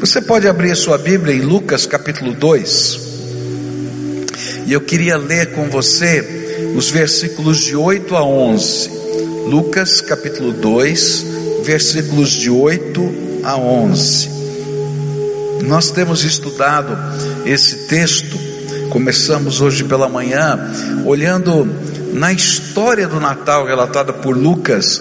Você pode abrir a sua Bíblia em Lucas capítulo 2. E eu queria ler com você os versículos de 8 a 11. Lucas capítulo 2, versículos de 8 a 11. Nós temos estudado esse texto, começamos hoje pela manhã, olhando na história do Natal relatada por Lucas,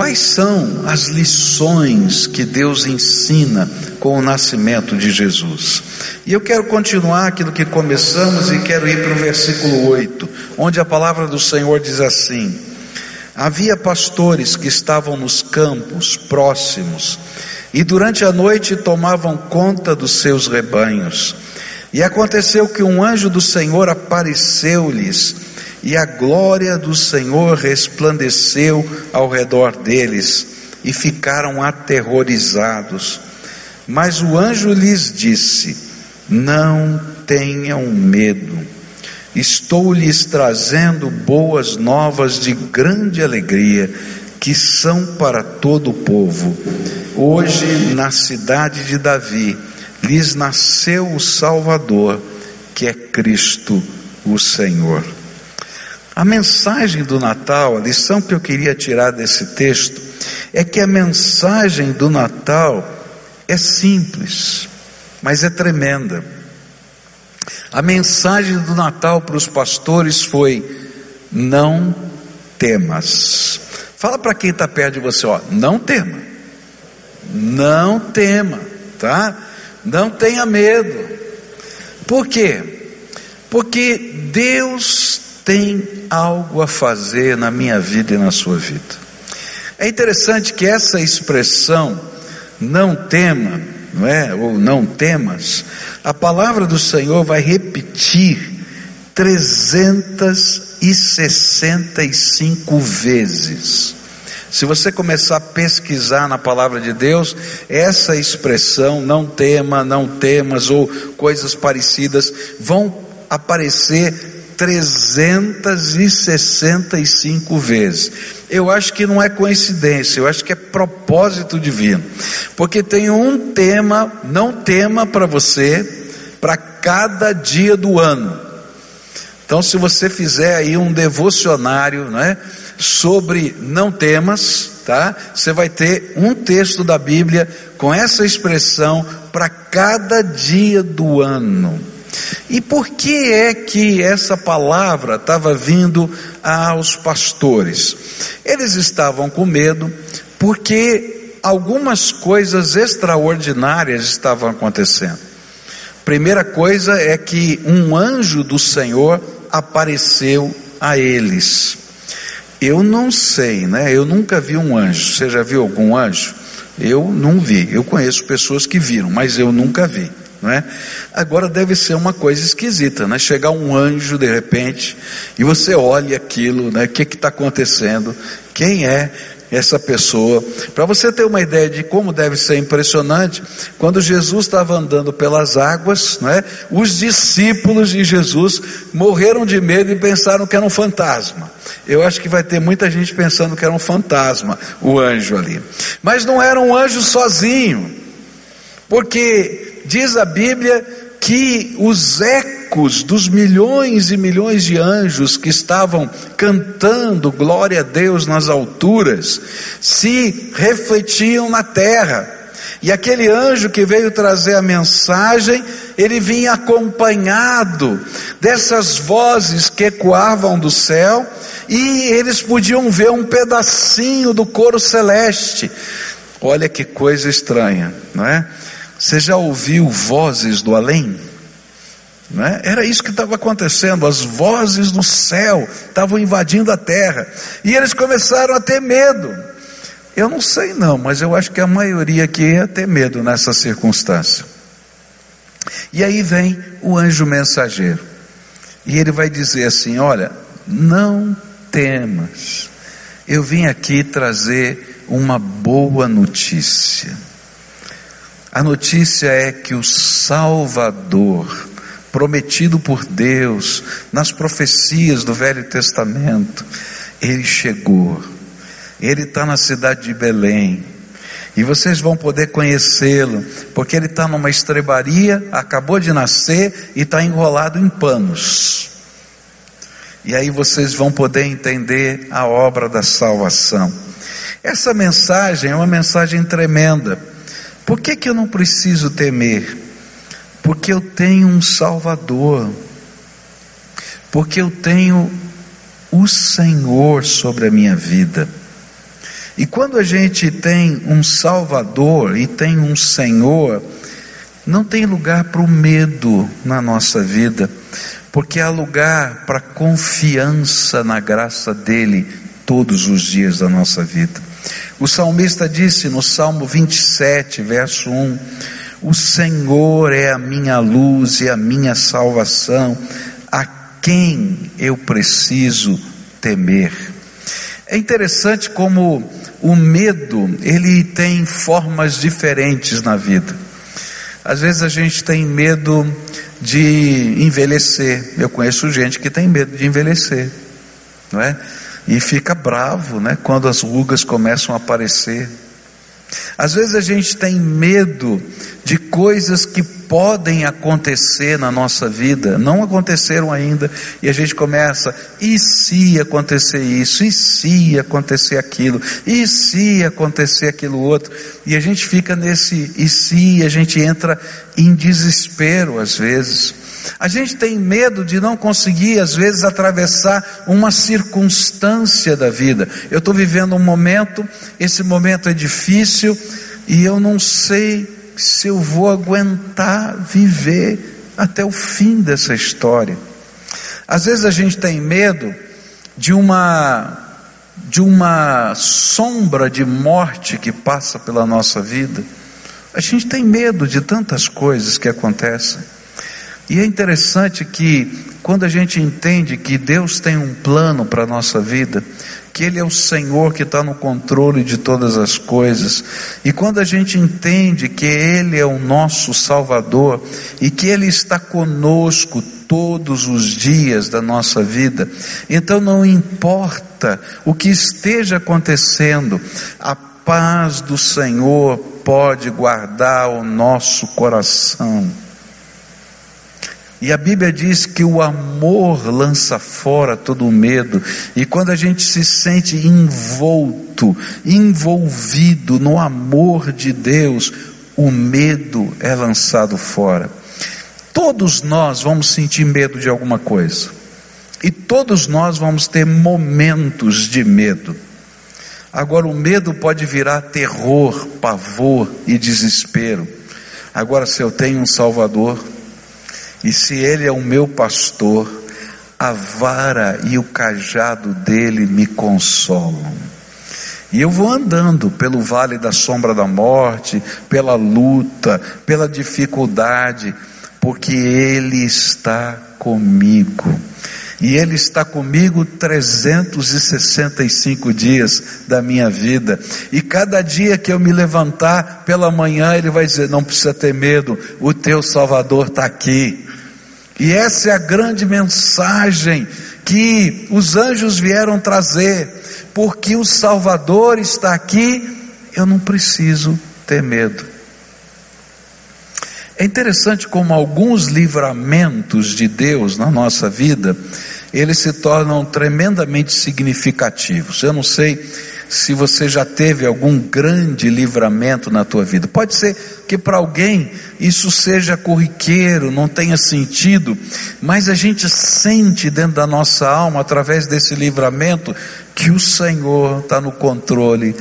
quais são as lições que Deus ensina com o nascimento de Jesus. E eu quero continuar aquilo que começamos e quero ir para o versículo 8, onde a palavra do Senhor diz assim: Havia pastores que estavam nos campos próximos e durante a noite tomavam conta dos seus rebanhos. E aconteceu que um anjo do Senhor apareceu-lhes, e a glória do Senhor resplandeceu ao redor deles, e ficaram aterrorizados. Mas o anjo lhes disse: Não tenham medo, estou lhes trazendo boas novas de grande alegria, que são para todo o povo. Hoje, na cidade de Davi, lhes nasceu o Salvador, que é Cristo o Senhor. A mensagem do Natal, a lição que eu queria tirar desse texto, é que a mensagem do Natal é simples, mas é tremenda. A mensagem do Natal para os pastores foi: não temas. Fala para quem está perto de você, ó, não tema. Não tema, tá? Não tenha medo. Por quê? Porque Deus tem algo a fazer na minha vida e na sua vida. É interessante que essa expressão não tema, não é? Ou não temas, a palavra do Senhor vai repetir 365 vezes. Se você começar a pesquisar na palavra de Deus, essa expressão, não tema, não temas, ou coisas parecidas, vão aparecer 365 vezes. Eu acho que não é coincidência, eu acho que é propósito divino. Porque tem um tema, não tema para você, para cada dia do ano. Então, se você fizer aí um devocionário, né, sobre não temas, tá? Você vai ter um texto da Bíblia com essa expressão para cada dia do ano. E por que é que essa palavra estava vindo aos pastores? Eles estavam com medo porque algumas coisas extraordinárias estavam acontecendo. Primeira coisa é que um anjo do Senhor apareceu a eles. Eu não sei, né? Eu nunca vi um anjo. Você já viu algum anjo? Eu não vi. Eu conheço pessoas que viram, mas eu nunca vi não é? Agora deve ser uma coisa esquisita, né? Chegar um anjo de repente e você olha aquilo, né? O que está acontecendo? Quem é essa pessoa? Para você ter uma ideia de como deve ser impressionante, quando Jesus estava andando pelas águas, não é? Os discípulos de Jesus morreram de medo e pensaram que era um fantasma. Eu acho que vai ter muita gente pensando que era um fantasma, o anjo ali. Mas não era um anjo sozinho, porque diz a Bíblia que os ecos dos milhões e milhões de anjos que estavam cantando glória a Deus nas alturas se refletiam na terra. E aquele anjo que veio trazer a mensagem, ele vinha acompanhado dessas vozes que ecoavam do céu, e eles podiam ver um pedacinho do coro celeste. Olha que coisa estranha, não é? Você já ouviu vozes do além? É? Era isso que estava acontecendo, as vozes do céu estavam invadindo a terra, e eles começaram a ter medo. Eu não sei não, mas eu acho que a maioria aqui ia ter medo nessa circunstância. E aí vem o anjo mensageiro, e ele vai dizer assim: Olha, não temas, eu vim aqui trazer uma boa notícia. A notícia é que o Salvador, prometido por Deus nas profecias do Velho Testamento, ele chegou. Ele está na cidade de Belém. E vocês vão poder conhecê-lo, porque ele está numa estrebaria, acabou de nascer e está enrolado em panos. E aí vocês vão poder entender a obra da salvação. Essa mensagem é uma mensagem tremenda. Por que, que eu não preciso temer? Porque eu tenho um Salvador. Porque eu tenho o Senhor sobre a minha vida. E quando a gente tem um Salvador e tem um Senhor, não tem lugar para o medo na nossa vida, porque há lugar para confiança na graça dEle todos os dias da nossa vida. O salmista disse no Salmo 27, verso 1: O Senhor é a minha luz e a minha salvação, a quem eu preciso temer. É interessante como o medo, ele tem formas diferentes na vida. Às vezes a gente tem medo de envelhecer. Eu conheço gente que tem medo de envelhecer, não é? E fica bravo, né, quando as rugas começam a aparecer. Às vezes a gente tem medo de coisas que podem acontecer na nossa vida, não aconteceram ainda, e a gente começa, e se acontecer isso, e se acontecer aquilo, e se acontecer aquilo outro, e a gente fica nesse e se, a gente entra em desespero às vezes. A gente tem medo de não conseguir, às vezes, atravessar uma circunstância da vida. Eu estou vivendo um momento, esse momento é difícil, e eu não sei se eu vou aguentar viver até o fim dessa história. Às vezes a gente tem medo de uma de uma sombra de morte que passa pela nossa vida. A gente tem medo de tantas coisas que acontecem. E é interessante que quando a gente entende que Deus tem um plano para a nossa vida, que Ele é o Senhor que está no controle de todas as coisas, e quando a gente entende que Ele é o nosso Salvador e que Ele está conosco todos os dias da nossa vida, então não importa o que esteja acontecendo, a paz do Senhor pode guardar o nosso coração. E a Bíblia diz que o amor lança fora todo o medo. E quando a gente se sente envolto, envolvido no amor de Deus, o medo é lançado fora. Todos nós vamos sentir medo de alguma coisa. E todos nós vamos ter momentos de medo. Agora, o medo pode virar terror, pavor e desespero. Agora, se eu tenho um Salvador, e se ele é o meu pastor, a vara e o cajado dele me consolam. E eu vou andando pelo vale da sombra da morte, pela luta, pela dificuldade, porque Ele está comigo. E Ele está comigo 365 dias da minha vida. E cada dia que eu me levantar pela manhã, Ele vai dizer: Não precisa ter medo, o teu Salvador está aqui. E essa é a grande mensagem que os anjos vieram trazer, porque o Salvador está aqui, eu não preciso ter medo. É interessante como alguns livramentos de Deus na nossa vida, eles se tornam tremendamente significativos. Eu não sei se você já teve algum grande livramento na tua vida. Pode ser que para alguém isso seja corriqueiro, não tenha sentido, mas a gente sente dentro da nossa alma, através desse livramento, que o Senhor está no controle,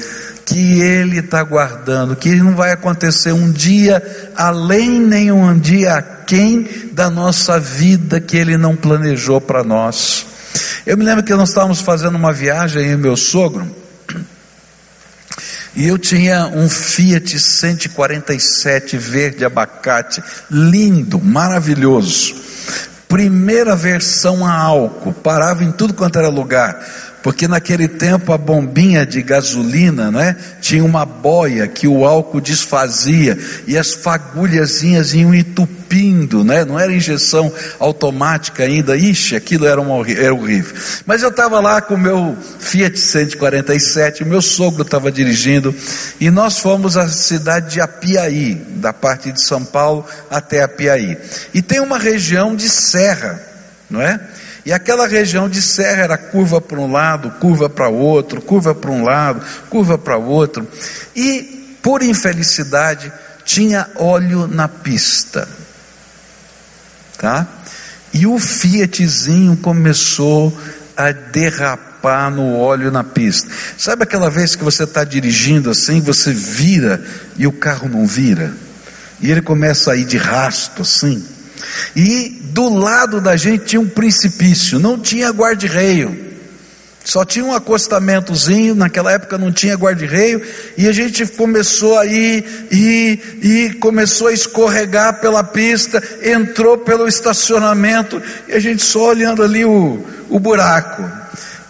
que Ele está guardando, que não vai acontecer um dia além nem um dia aquém da nossa vida que Ele não planejou para nós. Eu me lembro que nós estávamos fazendo uma viagem, e meu sogro, e eu tinha um Fiat 147 verde abacate, lindo, maravilhoso. Primeira versão a álcool, parava em tudo quanto era lugar. Porque naquele tempo a bombinha de gasolina, não é? Tinha uma boia que o álcool desfazia e as fagulhazinhas iam entupindo, né? Não era injeção automática ainda. Ixi, aquilo era, uma, era horrível. Mas eu estava lá com o meu Fiat 147, o meu sogro estava dirigindo e nós fomos à cidade de Apiaí, da parte de São Paulo até Apiaí. E tem uma região de serra, não é? E aquela região de serra era curva para um lado, curva para outro, curva para um lado, curva para outro. E, por infelicidade, tinha óleo na pista. Tá? E o Fiatzinho começou a derrapar no óleo na pista. Sabe aquela vez que você está dirigindo assim, você vira e o carro não vira? E ele começa a ir de rasto assim. E do lado da gente tinha um precipício, não tinha guarda-reio. Só tinha um acostamentozinho, naquela época não tinha guarda-reio, e a gente começou a ir, e, e começou a escorregar pela pista, entrou pelo estacionamento, e a gente só olhando ali o, o buraco.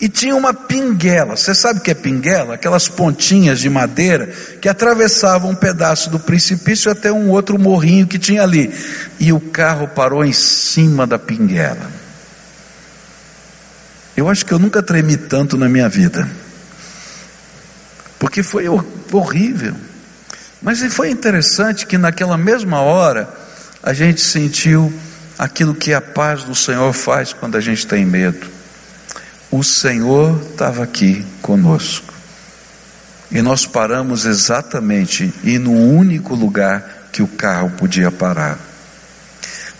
E tinha uma pinguela. Você sabe o que é pinguela? Aquelas pontinhas de madeira que atravessavam um pedaço do precipício até um outro morrinho que tinha ali. E o carro parou em cima da pinguela. Eu acho que eu nunca tremi tanto na minha vida. Porque foi horrível. Mas foi interessante que naquela mesma hora a gente sentiu aquilo que a paz do Senhor faz quando a gente tem medo o Senhor estava aqui conosco. E nós paramos exatamente e no único lugar que o carro podia parar.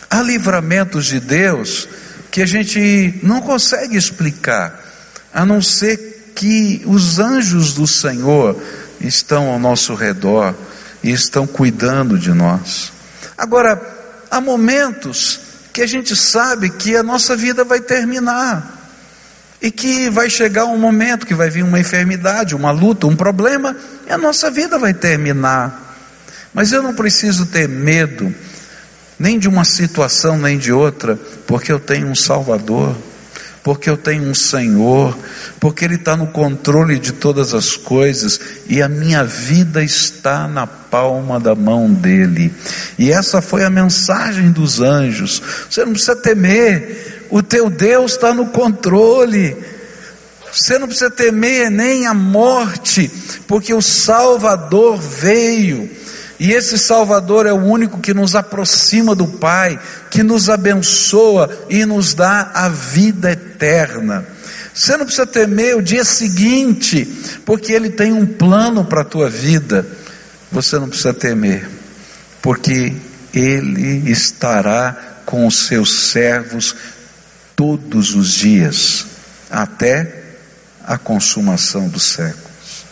Há livramentos de Deus que a gente não consegue explicar, a não ser que os anjos do Senhor estão ao nosso redor e estão cuidando de nós. Agora, há momentos que a gente sabe que a nossa vida vai terminar. E que vai chegar um momento que vai vir uma enfermidade, uma luta, um problema, e a nossa vida vai terminar. Mas eu não preciso ter medo, nem de uma situação, nem de outra, porque eu tenho um Salvador, porque eu tenho um Senhor, porque Ele está no controle de todas as coisas, e a minha vida está na palma da mão dEle. E essa foi a mensagem dos anjos. Você não precisa temer, o teu Deus está no controle. Você não precisa temer nem a morte, porque o Salvador veio. E esse Salvador é o único que nos aproxima do Pai, que nos abençoa e nos dá a vida eterna. Você não precisa temer o dia seguinte, porque Ele tem um plano para a tua vida. Você não precisa temer, porque Ele estará com os seus servos todos os dias, até a consumação dos séculos.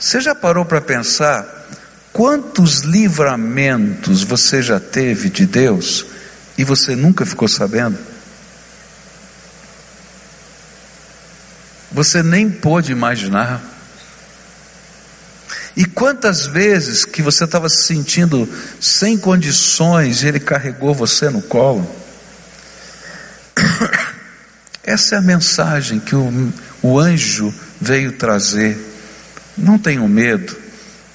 Você já parou para pensar quantos livramentos você já teve de Deus e você nunca ficou sabendo? Você nem pôde imaginar. E quantas vezes que você estava se sentindo sem condições e Ele carregou você no colo? Essa é a mensagem que o, o anjo veio trazer. Não tenham medo,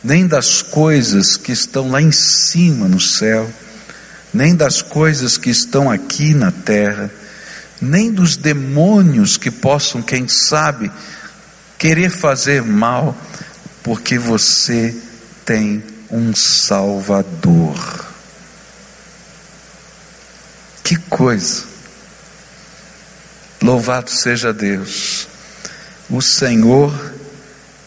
nem das coisas que estão lá em cima no céu, nem das coisas que estão aqui na terra, nem dos demônios que possam, quem sabe, querer fazer mal, porque você tem um Salvador. Que coisa! Louvado seja Deus. O Senhor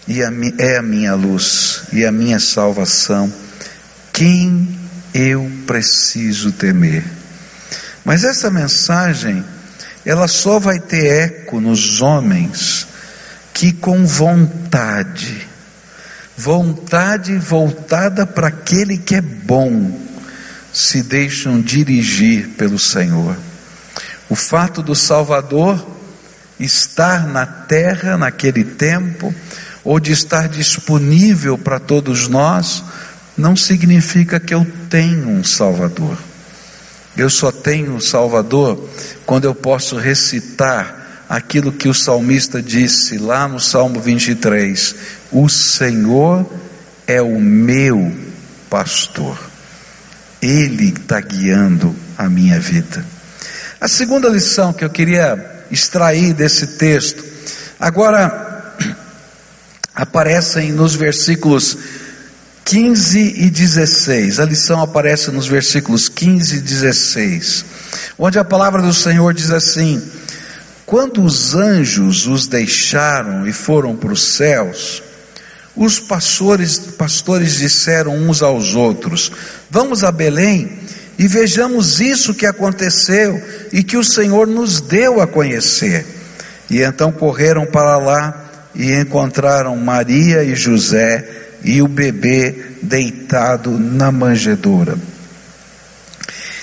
é a minha luz e a minha salvação. Quem eu preciso temer? Mas essa mensagem, ela só vai ter eco nos homens que com vontade, vontade voltada para aquele que é bom, se deixam dirigir pelo Senhor. O fato do Salvador estar na terra naquele tempo, ou de estar disponível para todos nós, não significa que eu tenho um Salvador. Eu só tenho um Salvador quando eu posso recitar aquilo que o salmista disse lá no Salmo 23: O Senhor é o meu pastor, Ele está guiando a minha vida. A segunda lição que eu queria extrair desse texto, agora aparecem nos versículos 15 e 16. A lição aparece nos versículos 15 e 16, onde a palavra do Senhor diz assim: Quando os anjos os deixaram e foram para os céus, os pastores, pastores disseram uns aos outros: Vamos a Belém e vejamos isso que aconteceu e que o Senhor nos deu a conhecer. E então correram para lá e encontraram Maria e José e o bebê deitado na manjedoura.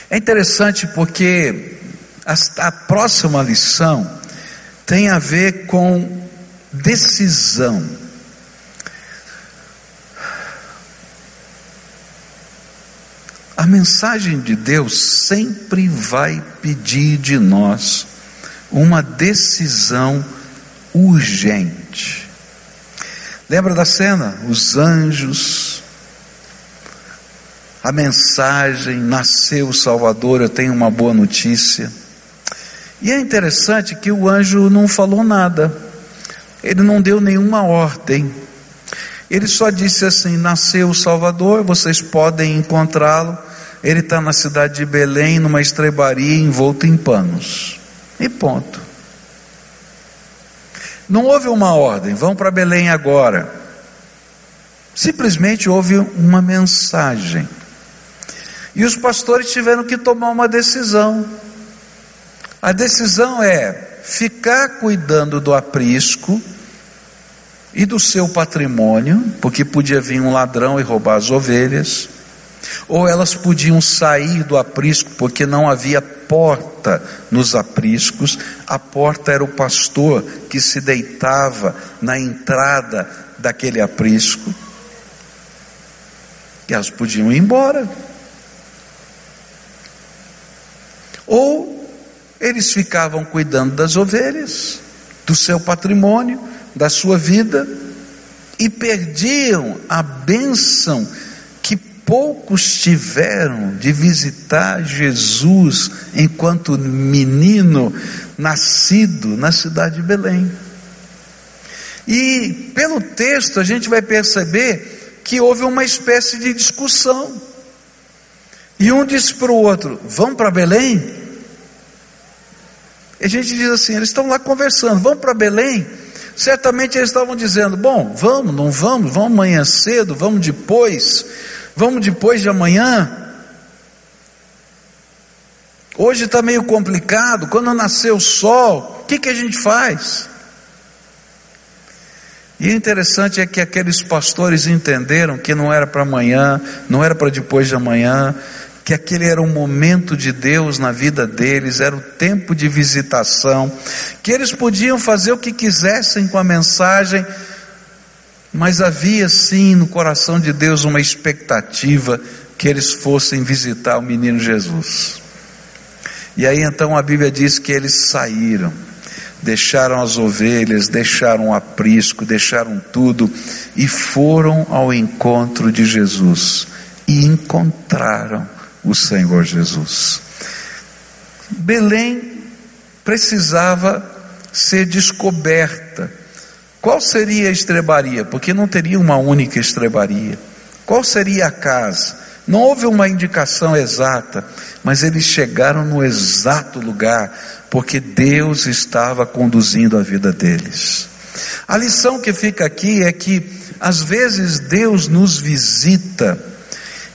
É interessante porque a, a próxima lição tem a ver com decisão. A mensagem de Deus sempre vai pedir de nós uma decisão urgente. Lembra da cena? Os anjos, a mensagem, nasceu o Salvador, eu tenho uma boa notícia. E é interessante que o anjo não falou nada, ele não deu nenhuma ordem, ele só disse assim: nasceu o Salvador, vocês podem encontrá-lo. Ele está na cidade de Belém, numa estrebaria envolto em panos. E ponto. Não houve uma ordem, vão para Belém agora. Simplesmente houve uma mensagem. E os pastores tiveram que tomar uma decisão. A decisão é ficar cuidando do aprisco e do seu patrimônio, porque podia vir um ladrão e roubar as ovelhas, ou elas podiam sair do aprisco, porque não havia porta nos apriscos, a porta era o pastor que se deitava na entrada daquele aprisco, e elas podiam ir embora. Ou eles ficavam cuidando das ovelhas, do seu patrimônio, da sua vida, e perdiam a bênção poucos tiveram de visitar Jesus enquanto menino nascido na cidade de Belém. E pelo texto a gente vai perceber que houve uma espécie de discussão. E um disse para o outro: Vamos para Belém? E a gente diz assim: eles estão lá conversando, vamos para Belém? Certamente eles estavam dizendo: Bom, vamos, não vamos, vamos amanhã cedo, vamos depois. Vamos depois de amanhã? Hoje está meio complicado. Quando nascer o sol, o que, que a gente faz? E o interessante é que aqueles pastores entenderam que não era para amanhã, não era para depois de amanhã, que aquele era um momento de Deus na vida deles, era o tempo de visitação, que eles podiam fazer o que quisessem com a mensagem, mas havia sim no coração de Deus uma expectativa que eles fossem visitar o menino Jesus. E aí então a Bíblia diz que eles saíram, deixaram as ovelhas, deixaram o aprisco, deixaram tudo e foram ao encontro de Jesus e encontraram o Senhor Jesus. Belém precisava ser descoberta qual seria a estrebaria? Porque não teria uma única estrebaria. Qual seria a casa? Não houve uma indicação exata, mas eles chegaram no exato lugar, porque Deus estava conduzindo a vida deles. A lição que fica aqui é que, às vezes, Deus nos visita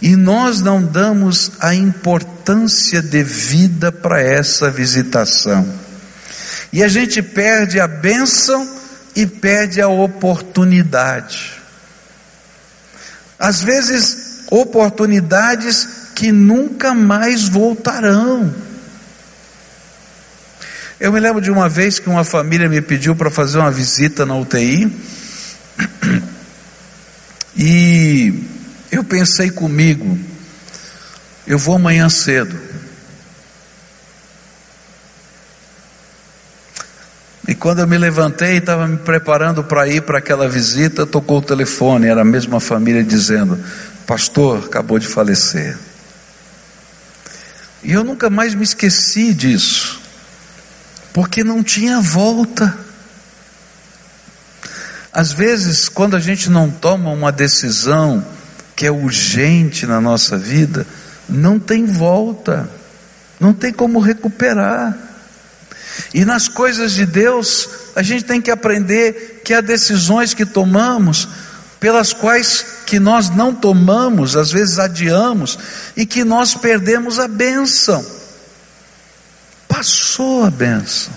e nós não damos a importância devida para essa visitação. E a gente perde a bênção e perde a oportunidade. Às vezes, oportunidades que nunca mais voltarão. Eu me lembro de uma vez que uma família me pediu para fazer uma visita na UTI, e eu pensei comigo, eu vou amanhã cedo. Quando eu me levantei e estava me preparando para ir para aquela visita, tocou o telefone, era a mesma família dizendo: Pastor, acabou de falecer. E eu nunca mais me esqueci disso, porque não tinha volta. Às vezes, quando a gente não toma uma decisão que é urgente na nossa vida, não tem volta, não tem como recuperar. E nas coisas de Deus, a gente tem que aprender que há decisões que tomamos pelas quais que nós não tomamos, às vezes adiamos, e que nós perdemos a bênção. Passou a bênção.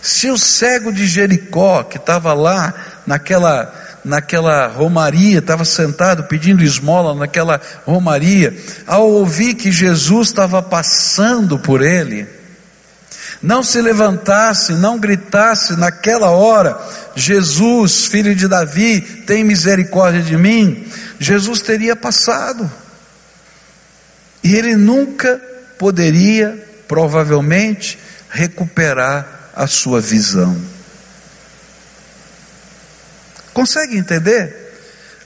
Se o cego de Jericó, que estava lá naquela, naquela romaria, estava sentado pedindo esmola naquela romaria, ao ouvir que Jesus estava passando por ele, não se levantasse, não gritasse naquela hora, Jesus, filho de Davi, tem misericórdia de mim, Jesus teria passado. E ele nunca poderia, provavelmente, recuperar a sua visão. Consegue entender?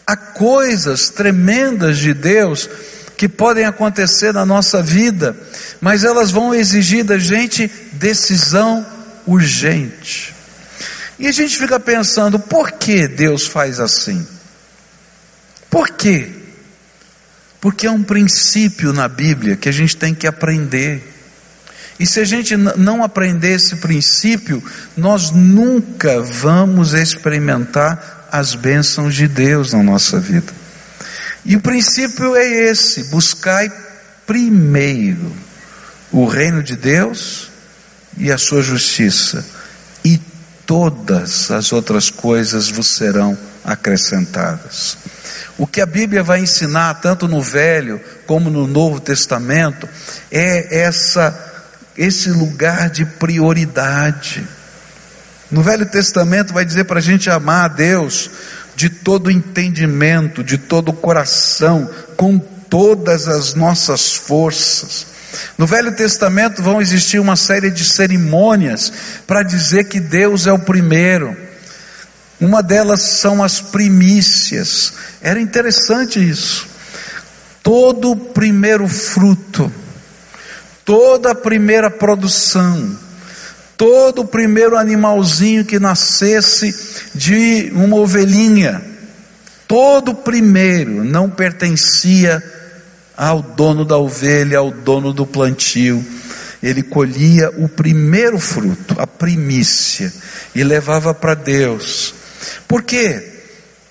Há coisas tremendas de Deus que podem acontecer na nossa vida, mas elas vão exigir da gente decisão urgente. E a gente fica pensando, por que Deus faz assim? Por quê? Porque é um princípio na Bíblia que a gente tem que aprender. E se a gente não aprender esse princípio, nós nunca vamos experimentar as bênçãos de Deus na nossa vida. E o princípio é esse: buscai primeiro o reino de Deus e a sua justiça, e todas as outras coisas vos serão acrescentadas. O que a Bíblia vai ensinar, tanto no Velho como no Novo Testamento, é essa, esse lugar de prioridade. No Velho Testamento vai dizer para a gente amar a Deus de todo entendimento, de todo o coração, com todas as nossas forças. No Velho Testamento vão existir uma série de cerimônias para dizer que Deus é o primeiro. Uma delas são as primícias. Era interessante isso. Todo primeiro fruto, toda a primeira produção, todo o primeiro animalzinho que nascesse de uma ovelhinha, todo o primeiro não pertencia ao dono da ovelha, ao dono do plantio. Ele colhia o primeiro fruto, a primícia, e levava para Deus. Por quê?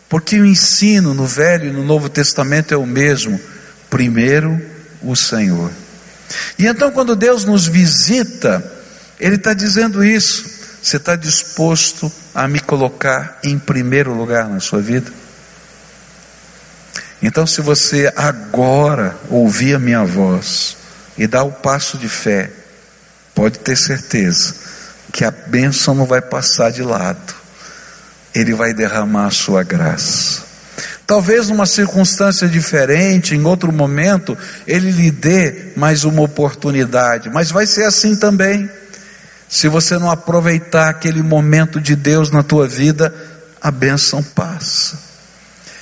Porque o ensino no Velho e no Novo Testamento é o mesmo. Primeiro o Senhor. E então, quando Deus nos visita, ele está dizendo isso. Você está disposto a me colocar em primeiro lugar na sua vida? Então, se você agora ouvir a minha voz e dar o passo de fé, pode ter certeza que a bênção não vai passar de lado, Ele vai derramar a sua graça. Talvez numa circunstância diferente, em outro momento, Ele lhe dê mais uma oportunidade, mas vai ser assim também. Se você não aproveitar aquele momento de Deus na tua vida, a bênção passa.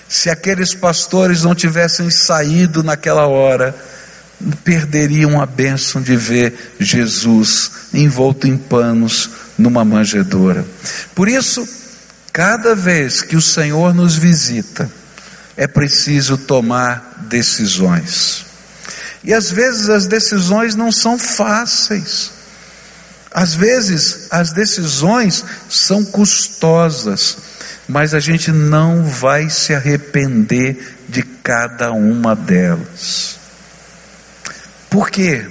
Se aqueles pastores não tivessem saído naquela hora, perderiam a bênção de ver Jesus envolto em panos numa manjedoura. Por isso, cada vez que o Senhor nos visita, é preciso tomar decisões. E às vezes as decisões não são fáceis. Às vezes as decisões são custosas, mas a gente não vai se arrepender de cada uma delas. Por quê?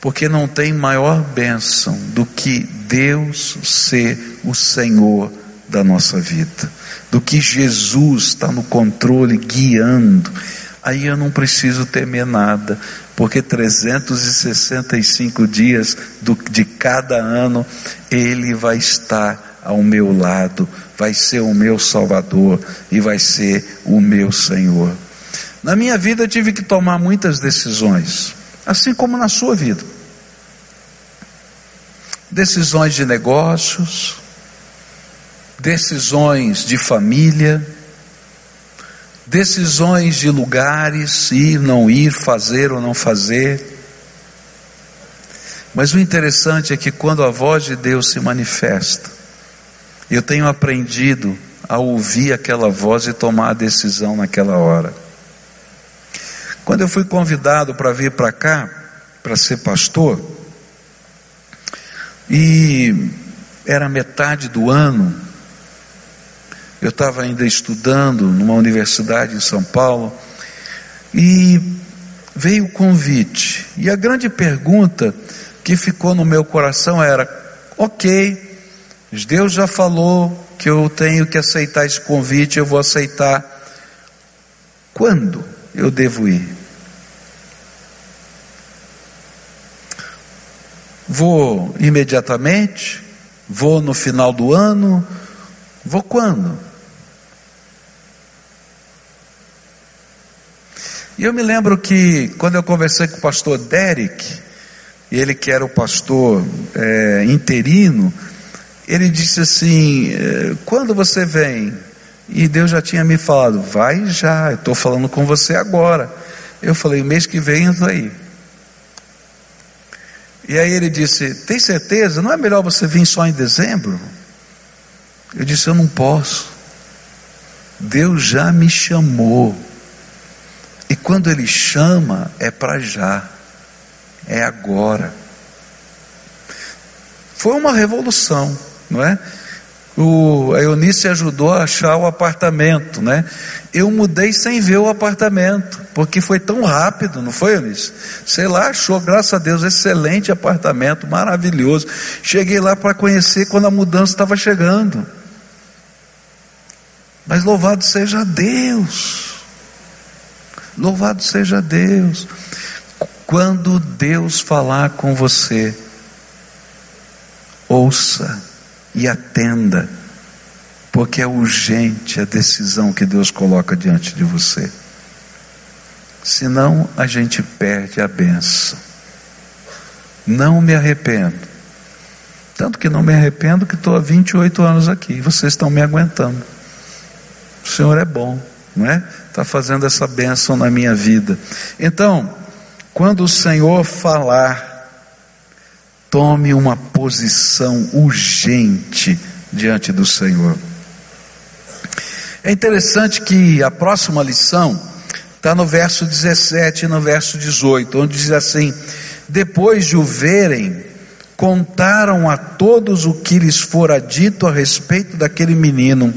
Porque não tem maior bênção do que Deus ser o Senhor da nossa vida, do que Jesus está no controle, guiando. Aí eu não preciso temer nada, porque 365 dias do, de cada ano Ele vai estar ao meu lado, vai ser o meu Salvador e vai ser o meu Senhor. Na minha vida eu tive que tomar muitas decisões, assim como na sua vida. decisões de negócios, decisões de família, decisões de lugares, ir, não ir, fazer ou não fazer. Mas o interessante é que quando a voz de Deus se manifesta, eu tenho aprendido a ouvir aquela voz e tomar a decisão naquela hora. Quando eu fui convidado para vir para cá, para ser pastor, e era metade do ano, eu estava ainda estudando numa universidade em São Paulo, e veio o convite, e a grande pergunta que ficou no meu coração era: ok, Deus já falou que eu tenho que aceitar esse convite, eu vou aceitar. Quando eu devo ir? Vou imediatamente? Vou no final do ano? Vou quando? E eu me lembro que quando eu conversei com o pastor Derek, ele que era o pastor é, interino, ele disse assim: é, quando você vem? E Deus já tinha me falado, vai já, estou falando com você agora. Eu falei, mês que vem eu estou aí. E aí ele disse: Tem certeza? Não é melhor você vir só em dezembro? Eu disse: Eu não posso. Deus já me chamou. E quando Ele chama, é para já, é agora. Foi uma revolução, não é? O, a Eunice ajudou a achar o apartamento, né? Eu mudei sem ver o apartamento, porque foi tão rápido, não foi, Eunice? Sei lá, achou, graças a Deus, excelente apartamento, maravilhoso. Cheguei lá para conhecer quando a mudança estava chegando. Mas louvado seja Deus. Louvado seja Deus. Quando Deus falar com você, ouça e atenda, porque é urgente a decisão que Deus coloca diante de você. Senão a gente perde a benção. Não me arrependo. Tanto que não me arrependo que estou há 28 anos aqui vocês estão me aguentando. O Senhor é bom, não é? Está fazendo essa bênção na minha vida. Então, quando o Senhor falar, Tome uma posição urgente diante do Senhor. É interessante que a próxima lição está no verso 17 e no verso 18, onde diz assim: Depois de o verem, contaram a todos o que lhes fora dito a respeito daquele menino,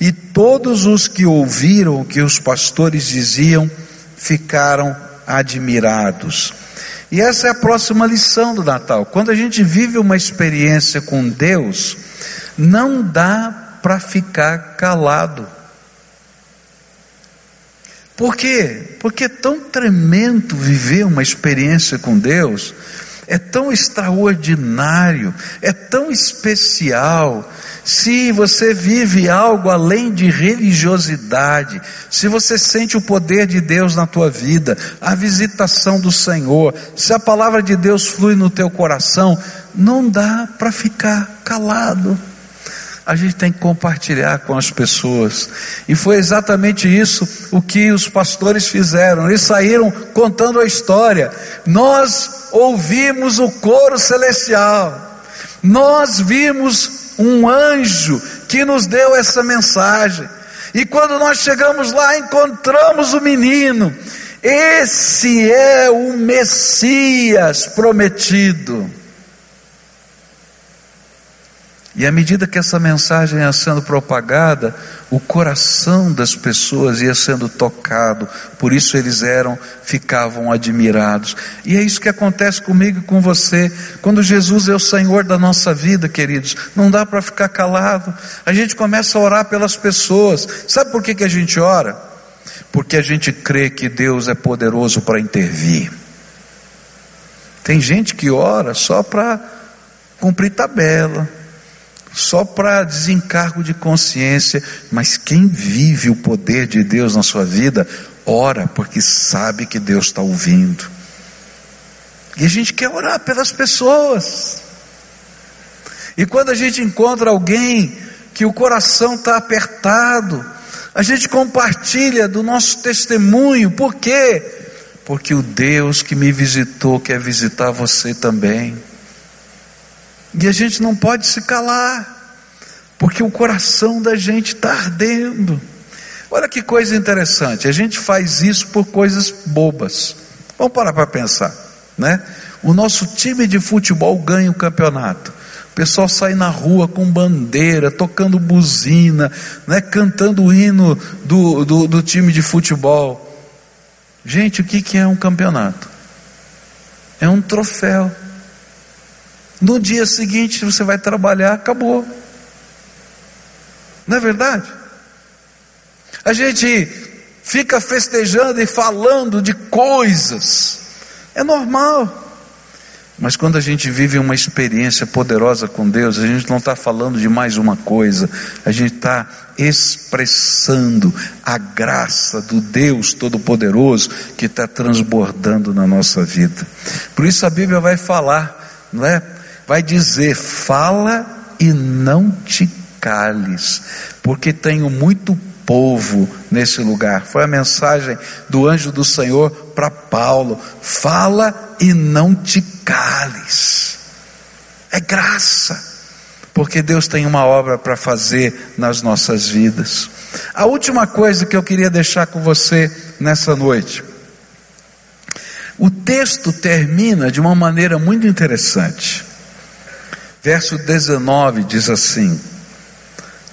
e todos os que ouviram o que os pastores diziam ficaram admirados. E essa é a próxima lição do Natal. Quando a gente vive uma experiência com Deus, não dá para ficar calado. Por quê? Porque é tão tremendo viver uma experiência com Deus, é tão extraordinário, é tão especial, se você vive algo além de religiosidade, se você sente o poder de Deus na tua vida, a visitação do Senhor, se a palavra de Deus flui no teu coração, não dá para ficar calado. A gente tem que compartilhar com as pessoas. E foi exatamente isso o que os pastores fizeram. Eles saíram contando a história. Nós ouvimos o coro celestial. Nós vimos um anjo que nos deu essa mensagem. E quando nós chegamos lá, encontramos o menino. Esse é o Messias prometido. E à medida que essa mensagem ia sendo propagada, o coração das pessoas ia sendo tocado, por isso eles eram, ficavam admirados. E é isso que acontece comigo e com você. Quando Jesus é o Senhor da nossa vida, queridos, não dá para ficar calado. A gente começa a orar pelas pessoas. Sabe por que, que a gente ora? Porque a gente crê que Deus é poderoso para intervir. Tem gente que ora só para cumprir tabela só para desencargo de consciência, mas quem vive o poder de Deus na sua vida, ora porque sabe que Deus está ouvindo. E a gente quer orar pelas pessoas. E quando a gente encontra alguém que o coração está apertado, a gente compartilha do nosso testemunho, por quê? Porque o Deus que me visitou quer visitar você também. E a gente não pode se calar, porque o coração da gente está ardendo. Olha que coisa interessante, a gente faz isso por coisas bobas. Vamos parar para pensar, né? O nosso time de futebol ganha o campeonato. O pessoal sai na rua com bandeira, tocando buzina, né, cantando o hino do, do, do time de futebol. Gente, o que, que é um campeonato? É um troféu. No dia seguinte você vai trabalhar, acabou. Não é verdade? A gente fica festejando e falando de coisas, é normal. Mas quando a gente vive uma experiência poderosa com Deus, a gente não está falando de mais uma coisa, a gente está expressando a graça do Deus Todo-Poderoso que está transbordando na nossa vida. Por isso a Bíblia vai falar, não é? Vai dizer: fala e não te cales, porque tenho muito povo nesse lugar. Foi a mensagem do anjo do Senhor para Paulo: fala e não te cales. É graça, porque Deus tem uma obra para fazer nas nossas vidas. A última coisa que eu queria deixar com você nessa noite. O texto termina de uma maneira muito interessante. Verso 19 diz assim: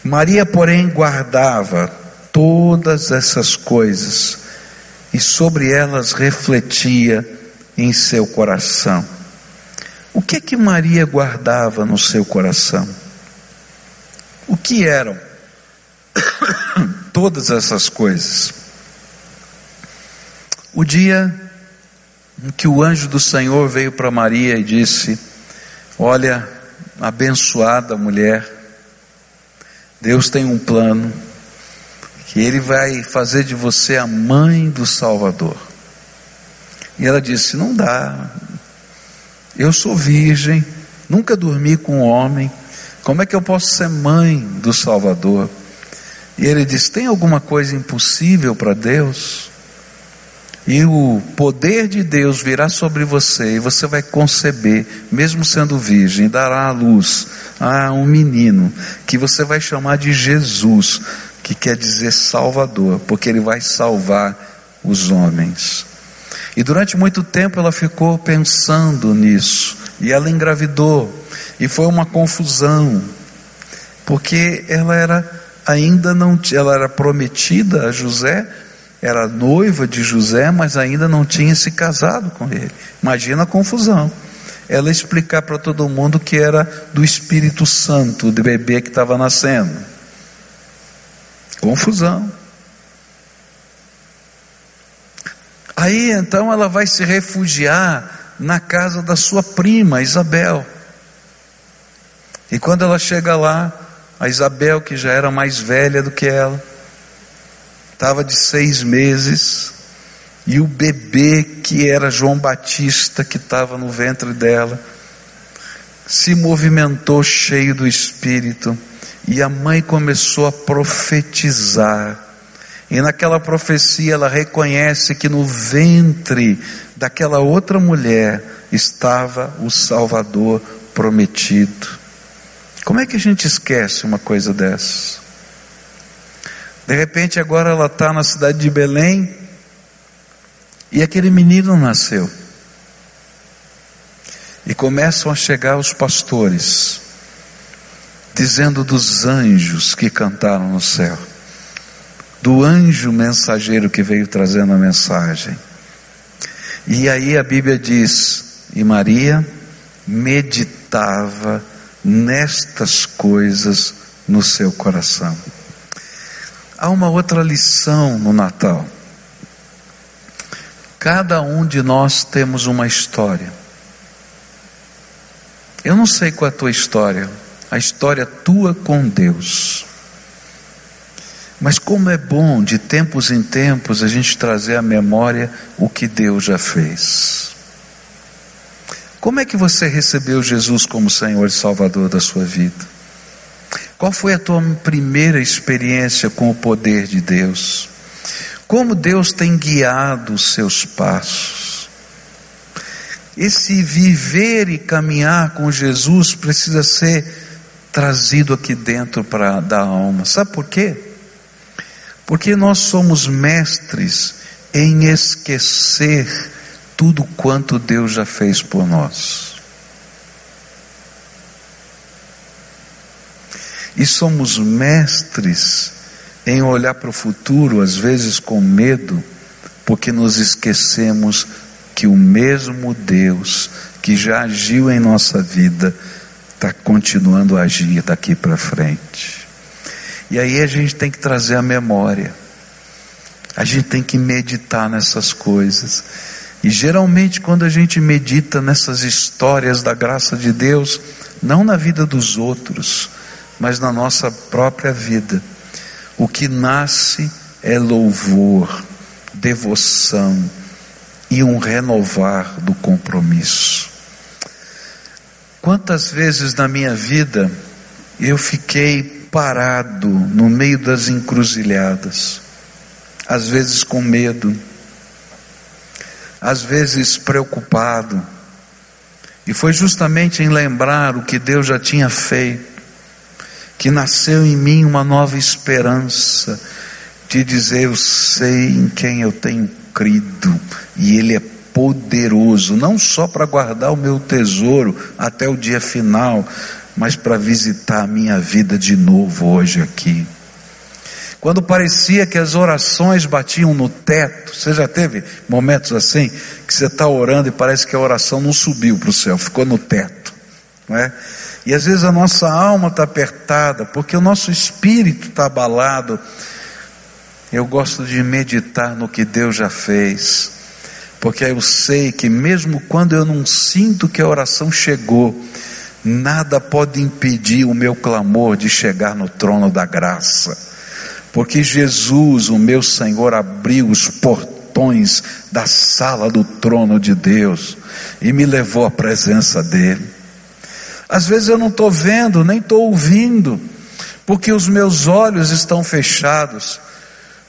Maria, porém, guardava todas essas coisas e sobre elas refletia em seu coração. O que é que Maria guardava no seu coração? O que eram todas essas coisas? O dia em que o anjo do Senhor veio para Maria e disse: Olha, abençoada mulher, Deus tem um plano que ele vai fazer de você a mãe do Salvador. E ela disse: Não dá, eu sou virgem, nunca dormi com um homem, como é que eu posso ser mãe do Salvador? E ele disse: Tem alguma coisa impossível para Deus? E o poder de Deus virá sobre você, e você vai conceber, mesmo sendo virgem, dará à luz a um menino, que você vai chamar de Jesus, que quer dizer Salvador, porque ele vai salvar os homens. E durante muito tempo ela ficou pensando nisso, e ela engravidou, e foi uma confusão, porque ela era ainda não, ela era prometida a José, era noiva de José, mas ainda não tinha se casado com ele. Imagina a confusão. Ela explicar para todo mundo que era do Espírito Santo, o bebê que estava nascendo. Confusão. Aí então ela vai se refugiar na casa da sua prima, Isabel. E quando ela chega lá, a Isabel, que já era mais velha do que ela, estava de seis meses, e o bebê que era João Batista, que estava no ventre dela, se movimentou cheio do Espírito, e a mãe começou a profetizar. E naquela profecia ela reconhece que no ventre daquela outra mulher estava o Salvador prometido. Como é que a gente esquece uma coisa dessa? De repente, agora ela está na cidade de Belém e aquele menino nasceu. E começam a chegar os pastores, dizendo dos anjos que cantaram no céu, do anjo mensageiro que veio trazendo a mensagem. E aí a Bíblia diz: e Maria meditava nestas coisas no seu coração. Há uma outra lição no Natal. Cada um de nós temos uma história. Eu não sei qual é a tua história, a história tua com Deus. Mas como é bom de tempos em tempos a gente trazer à memória o que Deus já fez. Como é que você recebeu Jesus como Senhor e Salvador da sua vida? Qual foi a tua primeira experiência com o poder de Deus? Como Deus tem guiado os seus passos? Esse viver e caminhar com Jesus precisa ser trazido aqui dentro para da alma. Sabe por quê? Porque nós somos mestres em esquecer tudo quanto Deus já fez por nós. E somos mestres em olhar para o futuro, às vezes com medo, porque nos esquecemos que o mesmo Deus que já agiu em nossa vida está continuando a agir daqui para frente. E aí a gente tem que trazer a memória, a gente tem que meditar nessas coisas. E geralmente, quando a gente medita nessas histórias da graça de Deus, não na vida dos outros, mas na nossa própria vida, o que nasce é louvor, devoção e um renovar do compromisso. Quantas vezes na minha vida eu fiquei parado no meio das encruzilhadas, às vezes com medo, às vezes preocupado, e foi justamente em lembrar o que Deus já tinha feito, que nasceu em mim uma nova esperança de dizer: Eu sei em quem eu tenho crido, e Ele é poderoso, não só para guardar o meu tesouro até o dia final, mas para visitar a minha vida de novo hoje aqui. Quando parecia que as orações batiam no teto, você já teve momentos assim, que você está orando e parece que a oração não subiu para o céu, ficou no teto, não é? E às vezes a nossa alma está apertada, porque o nosso espírito está abalado. Eu gosto de meditar no que Deus já fez, porque eu sei que mesmo quando eu não sinto que a oração chegou, nada pode impedir o meu clamor de chegar no trono da graça porque Jesus, o meu Senhor, abriu os portões da sala do trono de Deus e me levou à presença dEle. Às vezes eu não estou vendo, nem estou ouvindo, porque os meus olhos estão fechados,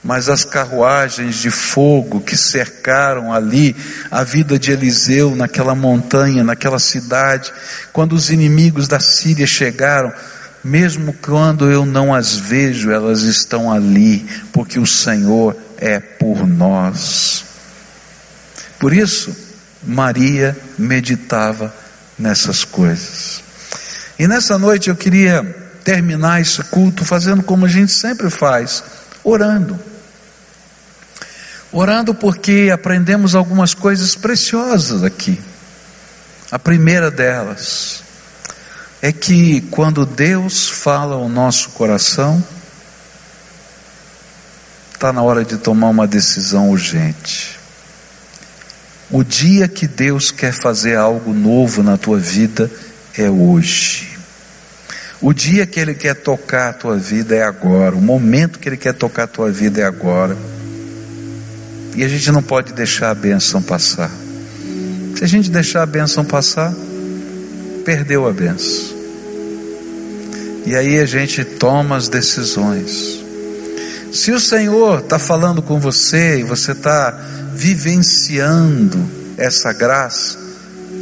mas as carruagens de fogo que cercaram ali a vida de Eliseu naquela montanha, naquela cidade, quando os inimigos da Síria chegaram, mesmo quando eu não as vejo, elas estão ali, porque o Senhor é por nós. Por isso, Maria meditava nessas coisas. E nessa noite eu queria terminar esse culto fazendo como a gente sempre faz, orando. Orando porque aprendemos algumas coisas preciosas aqui. A primeira delas, é que quando Deus fala ao nosso coração, está na hora de tomar uma decisão urgente. O dia que Deus quer fazer algo novo na tua vida é hoje. O dia que Ele quer tocar a tua vida é agora. O momento que Ele quer tocar a tua vida é agora. E a gente não pode deixar a bênção passar. Se a gente deixar a bênção passar, perdeu a bênção. E aí a gente toma as decisões. Se o Senhor está falando com você e você está vivenciando essa graça,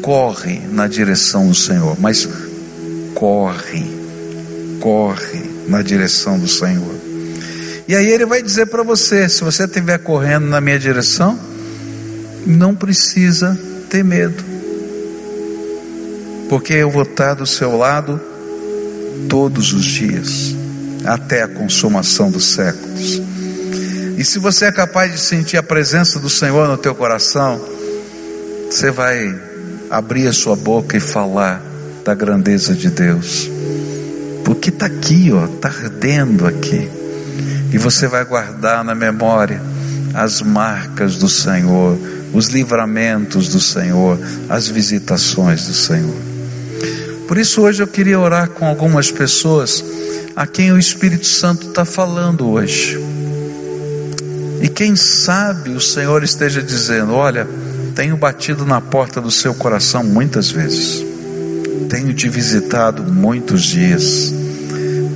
corre na direção do Senhor, mas corre, corre na direção do Senhor. E aí ele vai dizer para você: se você estiver correndo na minha direção, não precisa ter medo, porque eu vou estar do seu lado todos os dias, até a consumação dos séculos. E se você é capaz de sentir a presença do Senhor no teu coração, você vai abrir a sua boca e falar da grandeza de Deus. Porque está aqui, ó, está ardendo aqui. E você vai guardar na memória as marcas do Senhor, os livramentos do Senhor, as visitações do Senhor. Por isso hoje eu queria orar com algumas pessoas a quem o Espírito Santo está falando hoje. E quem sabe o Senhor esteja dizendo: Olha, tenho batido na porta do seu coração muitas vezes, tenho te visitado muitos dias,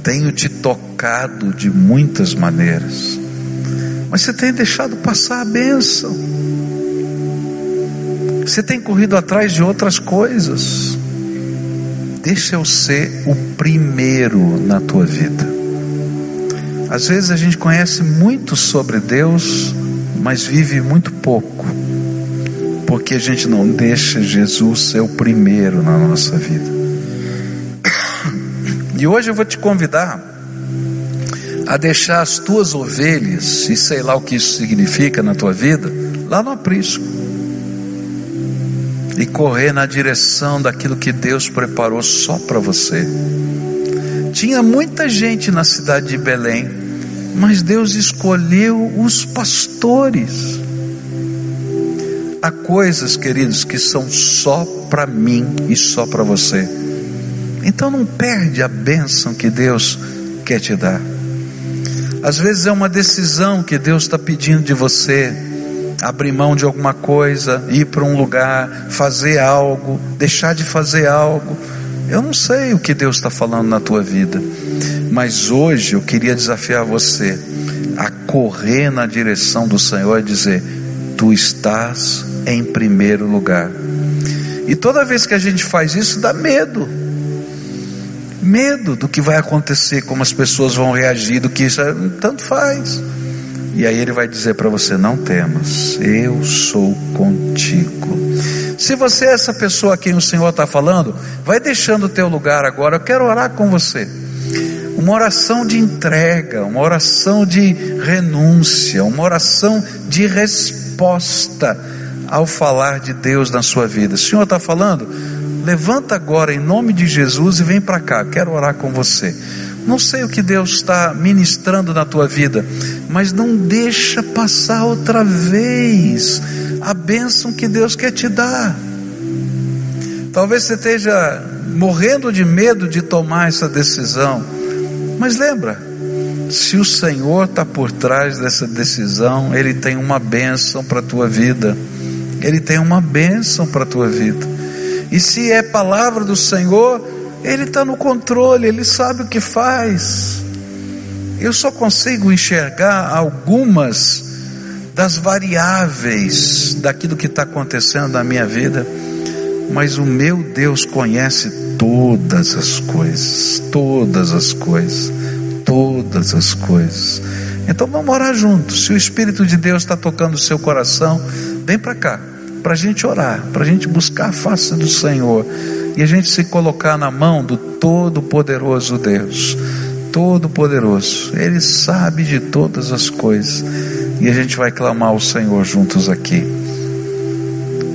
tenho te tocado de muitas maneiras, mas você tem deixado passar a bênção, você tem corrido atrás de outras coisas. Deixa eu ser o primeiro na tua vida. Às vezes a gente conhece muito sobre Deus, mas vive muito pouco, porque a gente não deixa Jesus ser o primeiro na nossa vida. E hoje eu vou te convidar a deixar as tuas ovelhas, e sei lá o que isso significa na tua vida, lá no aprisco e correr na direção daquilo que Deus preparou só para você. Tinha muita gente na cidade de Belém, mas Deus escolheu os pastores. Há coisas, queridos, que são só para mim e só para você. Então não perde a bênção que Deus quer te dar. Às vezes é uma decisão que Deus está pedindo de você abrir mão de alguma coisa, ir para um lugar, fazer algo, deixar de fazer algo. Eu não sei o que Deus está falando na tua vida, mas hoje eu queria desafiar você a correr na direção do Senhor e dizer: Tu estás em primeiro lugar. E toda vez que a gente faz isso, dá medo. Medo do que vai acontecer, como as pessoas vão reagir, do que isso tanto faz. E aí ele vai dizer para você: não temas, eu sou contigo. Se você é essa pessoa a quem o Senhor está falando, vai deixando o teu lugar agora. Eu quero orar com você. Uma oração de entrega, uma oração de renúncia, uma oração de resposta ao falar de Deus na sua vida. O Senhor está falando? Levanta agora em nome de Jesus e vem para cá. Quero orar com você. Não sei o que Deus está ministrando na tua vida, mas não deixa passar outra vez a bênção que Deus quer te dar. Talvez você esteja morrendo de medo de tomar essa decisão, mas lembra, se o Senhor está por trás dessa decisão, Ele tem uma bênção para a tua vida. Ele tem uma bênção para a tua vida. E se é palavra do Senhor, ele está no controle, Ele sabe o que faz. Eu só consigo enxergar algumas das variáveis daquilo que está acontecendo na minha vida, mas o meu Deus conhece todas as coisas, todas as coisas, todas as coisas. Então vamos orar juntos. Se o Espírito de Deus está tocando o seu coração, vem para cá, para a gente orar, para a gente buscar a face do Senhor e a gente se colocar na mão do Todo-Poderoso Deus. Todo-Poderoso, Ele sabe de todas as coisas, e a gente vai clamar ao Senhor juntos aqui.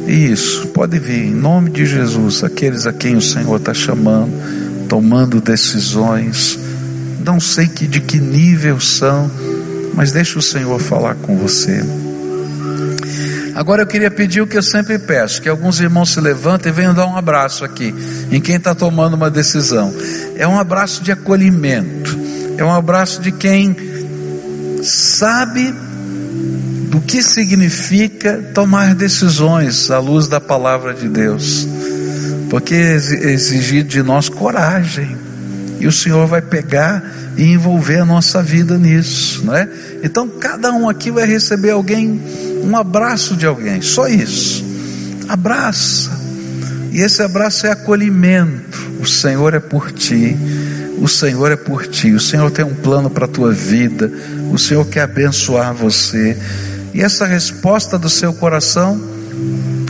Isso, pode vir, em nome de Jesus, aqueles a quem o Senhor está chamando, tomando decisões, não sei que, de que nível são, mas deixa o Senhor falar com você. Agora eu queria pedir o que eu sempre peço: que alguns irmãos se levantem e venham dar um abraço aqui, em quem está tomando uma decisão. É um abraço de acolhimento, é um abraço de quem sabe do que significa tomar decisões à luz da palavra de Deus, porque é exigir de nós coragem, e o Senhor vai pegar e envolver a nossa vida nisso, não é? Então cada um aqui vai receber alguém um abraço de alguém, só isso. Abraça. E esse abraço é acolhimento. O Senhor é por ti. O Senhor é por ti. O Senhor tem um plano para a tua vida. O Senhor quer abençoar você. E essa resposta do seu coração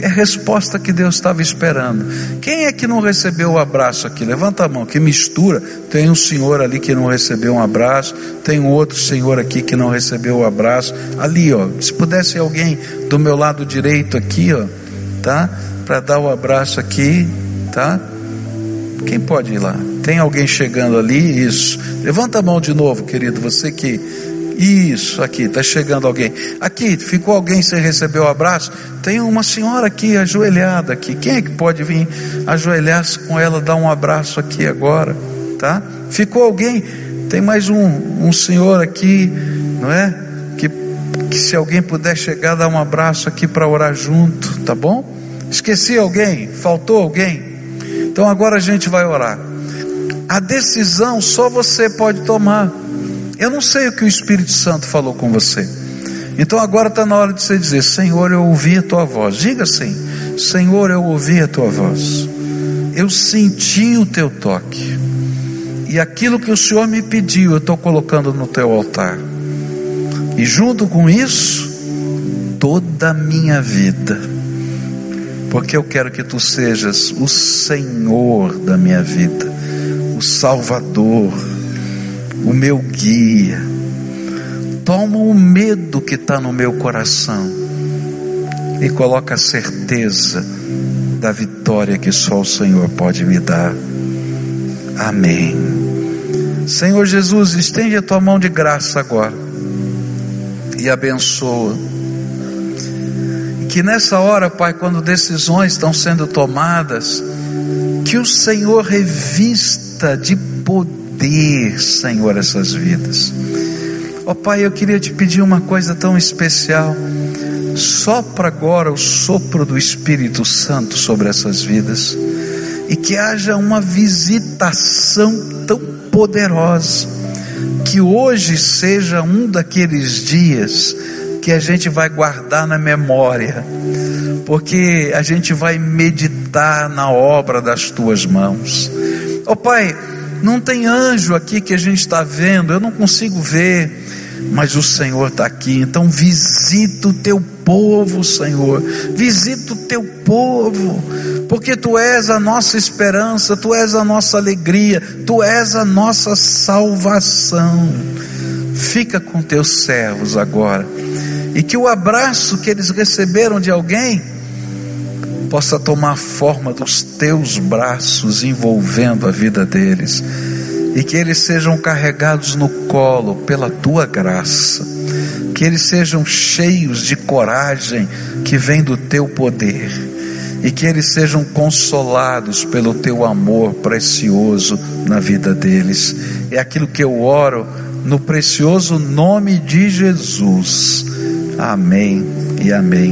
é a resposta que Deus estava esperando. Quem é que não recebeu o abraço aqui? Levanta a mão, que mistura. Tem um senhor ali que não recebeu um abraço, tem um outro senhor aqui que não recebeu o abraço. Ali, ó, se pudesse alguém do meu lado direito aqui, ó, tá? Para dar o abraço aqui, tá? Quem pode ir lá? Tem alguém chegando ali? Isso. Levanta a mão de novo, querido, você que isso, aqui, está chegando alguém. Aqui, ficou alguém sem receber o abraço? Tem uma senhora aqui ajoelhada aqui. Quem é que pode vir ajoelhar-se com ela, dar um abraço aqui agora? Tá? Ficou alguém? Tem mais um, um senhor aqui, não é? Que Que se alguém puder chegar, dar um abraço aqui para orar junto, tá bom? Esqueci alguém? Faltou alguém? Então agora a gente vai orar. A decisão só você pode tomar. Eu não sei o que o Espírito Santo falou com você. Então agora está na hora de você dizer: Senhor, eu ouvi a tua voz. Diga assim: Senhor, eu ouvi a tua voz. Eu senti o teu toque. E aquilo que o Senhor me pediu, eu estou colocando no teu altar. E junto com isso, toda a minha vida. Porque eu quero que tu sejas o Senhor da minha vida, o Salvador, o meu guia. Toma o medo que está no meu coração e coloca a certeza da vitória que só o Senhor pode me dar. Amém. Senhor Jesus, estende a tua mão de graça agora e abençoa. Que nessa hora, Pai, quando decisões estão sendo tomadas, que o Senhor revista de poder, Senhor, essas vidas. Ó oh, Pai, eu queria te pedir uma coisa tão especial. Sopra agora o sopro do Espírito Santo sobre essas vidas e que haja uma visitação tão poderosa, que hoje seja um daqueles dias que a gente vai guardar na memória, porque a gente vai meditar na obra das tuas mãos. Ó oh, Pai, não tem anjo aqui que a gente está vendo, eu não consigo ver, mas o Senhor está aqui, então visita o teu povo, Senhor, visita o teu povo, porque tu és a nossa esperança, tu és a nossa alegria, tu és a nossa salvação. Fica com teus servos agora, e que o abraço que eles receberam de alguém possa tomar forma dos teus braços envolvendo a vida deles e que eles sejam carregados no colo pela tua graça, que eles sejam cheios de coragem que vem do teu poder e que eles sejam consolados pelo teu amor precioso na vida deles. É aquilo que eu oro no precioso nome de Jesus. Amém e amém.